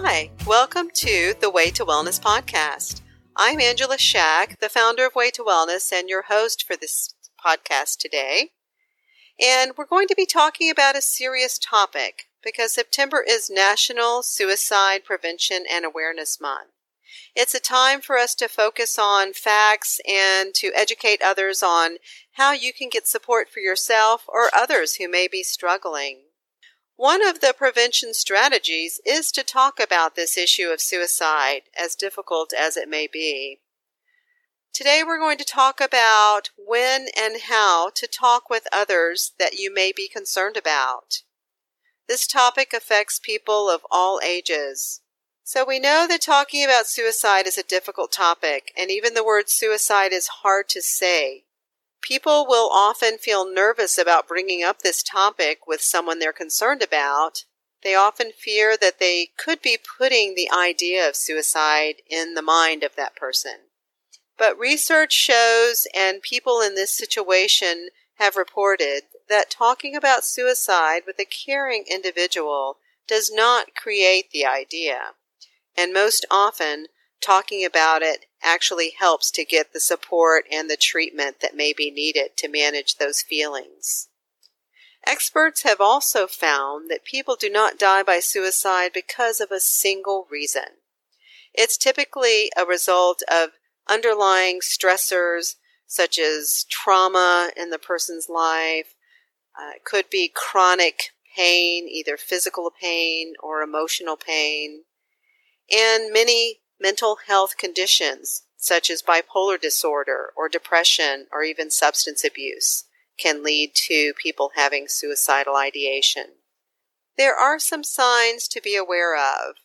Hi, welcome to the Way to Wellness podcast. I'm Angela Shack, the founder of Way to Wellness and your host for this podcast today. And we're going to be talking about a serious topic because September is National Suicide Prevention and Awareness Month. It's a time for us to focus on facts and to educate others on how you can get support for yourself or others who may be struggling. One of the prevention strategies is to talk about this issue of suicide, as difficult as it may be. Today we're going to talk about when and how to talk with others that you may be concerned about. This topic affects people of all ages. So we know that talking about suicide is a difficult topic, and even the word suicide is hard to say. People will often feel nervous about bringing up this topic with someone they're concerned about. They often fear that they could be putting the idea of suicide in the mind of that person. But research shows, and people in this situation have reported, that talking about suicide with a caring individual does not create the idea. And most often, talking about it actually helps to get the support and the treatment that may be needed to manage those feelings. Experts have also found that people do not die by suicide because of a single reason. It's typically a result of underlying stressors such as trauma in the person's life. Uh, it could be chronic pain, either physical pain or emotional pain and many mental health conditions such as bipolar disorder or depression or even substance abuse can lead to people having suicidal ideation. There are some signs to be aware of.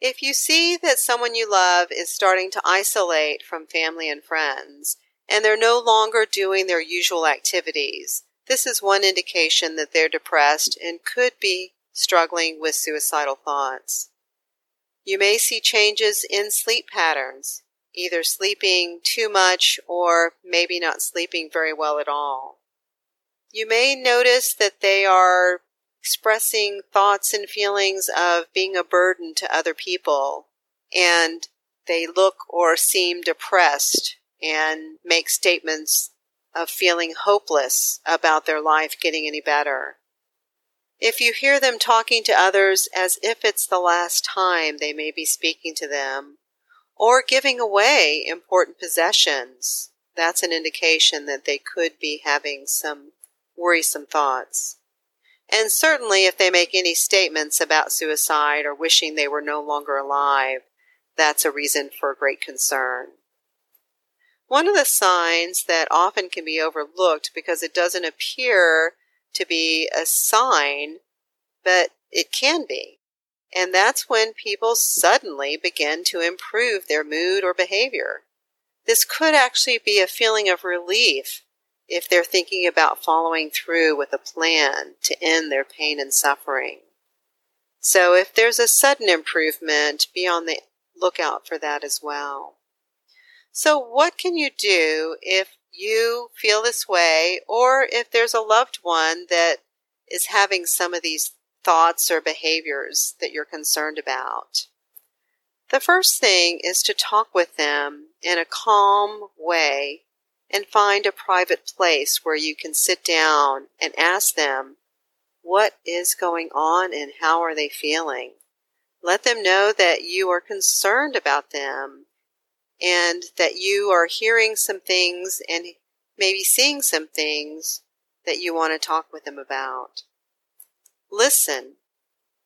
If you see that someone you love is starting to isolate from family and friends, and they're no longer doing their usual activities, this is one indication that they're depressed and could be struggling with suicidal thoughts. You may see changes in sleep patterns, either sleeping too much or maybe not sleeping very well at all. You may notice that they are expressing thoughts and feelings of being a burden to other people, and they look or seem depressed and make statements of feeling hopeless about their life getting any better. If you hear them talking to others as if it's the last time they may be speaking to them, or giving away important possessions, that's an indication that they could be having some worrisome thoughts. And certainly if they make any statements about suicide or wishing they were no longer alive, that's a reason for great concern. One of the signs that often can be overlooked because it doesn't appear to be a sign, but it can be. And that's when people suddenly begin to improve their mood or behavior. This could actually be a feeling of relief if they're thinking about following through with a plan to end their pain and suffering. So if there's a sudden improvement, be on the lookout for that as well. So what can you do if you feel this way, or if there's a loved one that is having some of these thoughts or behaviors that you're concerned about. The first thing is to talk with them in a calm way and find a private place where you can sit down and ask them what is going on and how are they feeling. Let them know that you are concerned about them and that you are hearing some things and maybe seeing some things that you want to talk with them about. Listen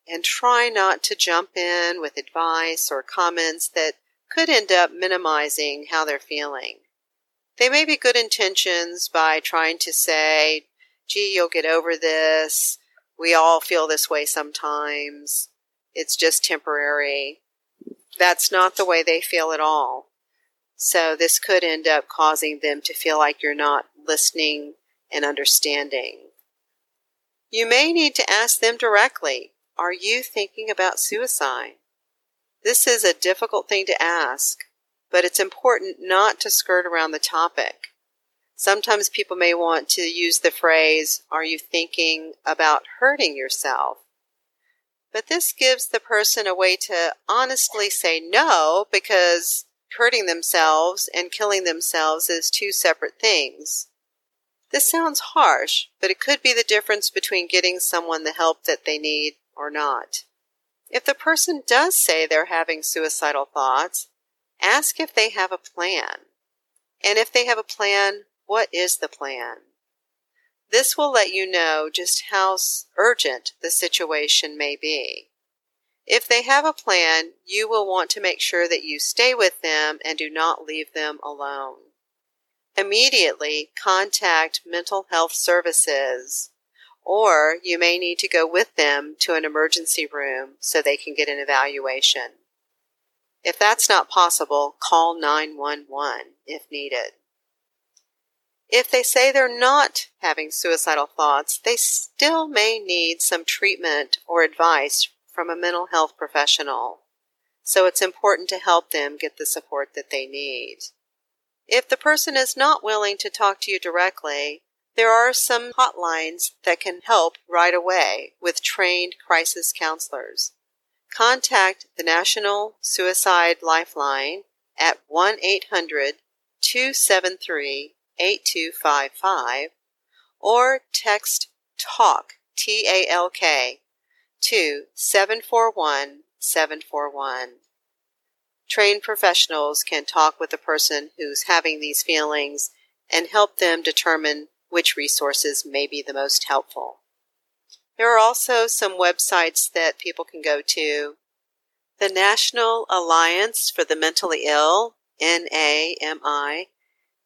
and try not to jump in with advice or comments that could end up minimizing how they're feeling. They may be good intentions by trying to say, gee, you'll get over this. We all feel this way sometimes. It's just temporary. That's not the way they feel at all. So this could end up causing them to feel like you're not listening and understanding. You may need to ask them directly, are you thinking about suicide? This is a difficult thing to ask, but it's important not to skirt around the topic. Sometimes people may want to use the phrase, are you thinking about hurting yourself? But this gives the person a way to honestly say no because hurting themselves and killing themselves is two separate things. This sounds harsh, but it could be the difference between getting someone the help that they need or not. If the person does say they're having suicidal thoughts, ask if they have a plan. And if they have a plan, what is the plan? This will let you know just how urgent the situation may be. If they have a plan, you will want to make sure that you stay with them and do not leave them alone. Immediately contact mental health services, or you may need to go with them to an emergency room so they can get an evaluation. If that's not possible, call 911 if needed. If they say they're not having suicidal thoughts, they still may need some treatment or advice from a mental health professional. So it's important to help them get the support that they need. If the person is not willing to talk to you directly, there are some hotlines that can help right away with trained crisis counselors. Contact the National Suicide Lifeline at 1 800 273 8255 or text TALK, T A L K, to 741 741. Trained professionals can talk with the person who's having these feelings and help them determine which resources may be the most helpful. There are also some websites that people can go to. The National Alliance for the Mentally Ill, NAMI,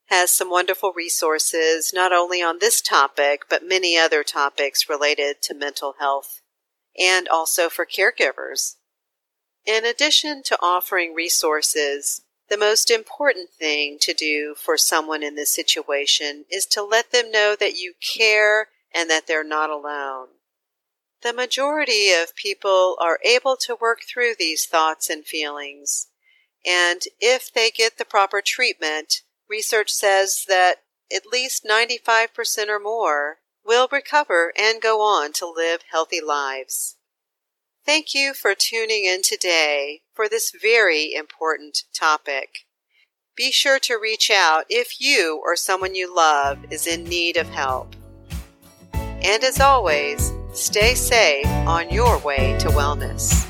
has some wonderful resources, not only on this topic, but many other topics related to mental health and also for caregivers. In addition to offering resources, the most important thing to do for someone in this situation is to let them know that you care and that they're not alone. The majority of people are able to work through these thoughts and feelings, and if they get the proper treatment, Research says that at least 95% or more will recover and go on to live healthy lives. Thank you for tuning in today for this very important topic. Be sure to reach out if you or someone you love is in need of help. And as always, stay safe on your way to wellness.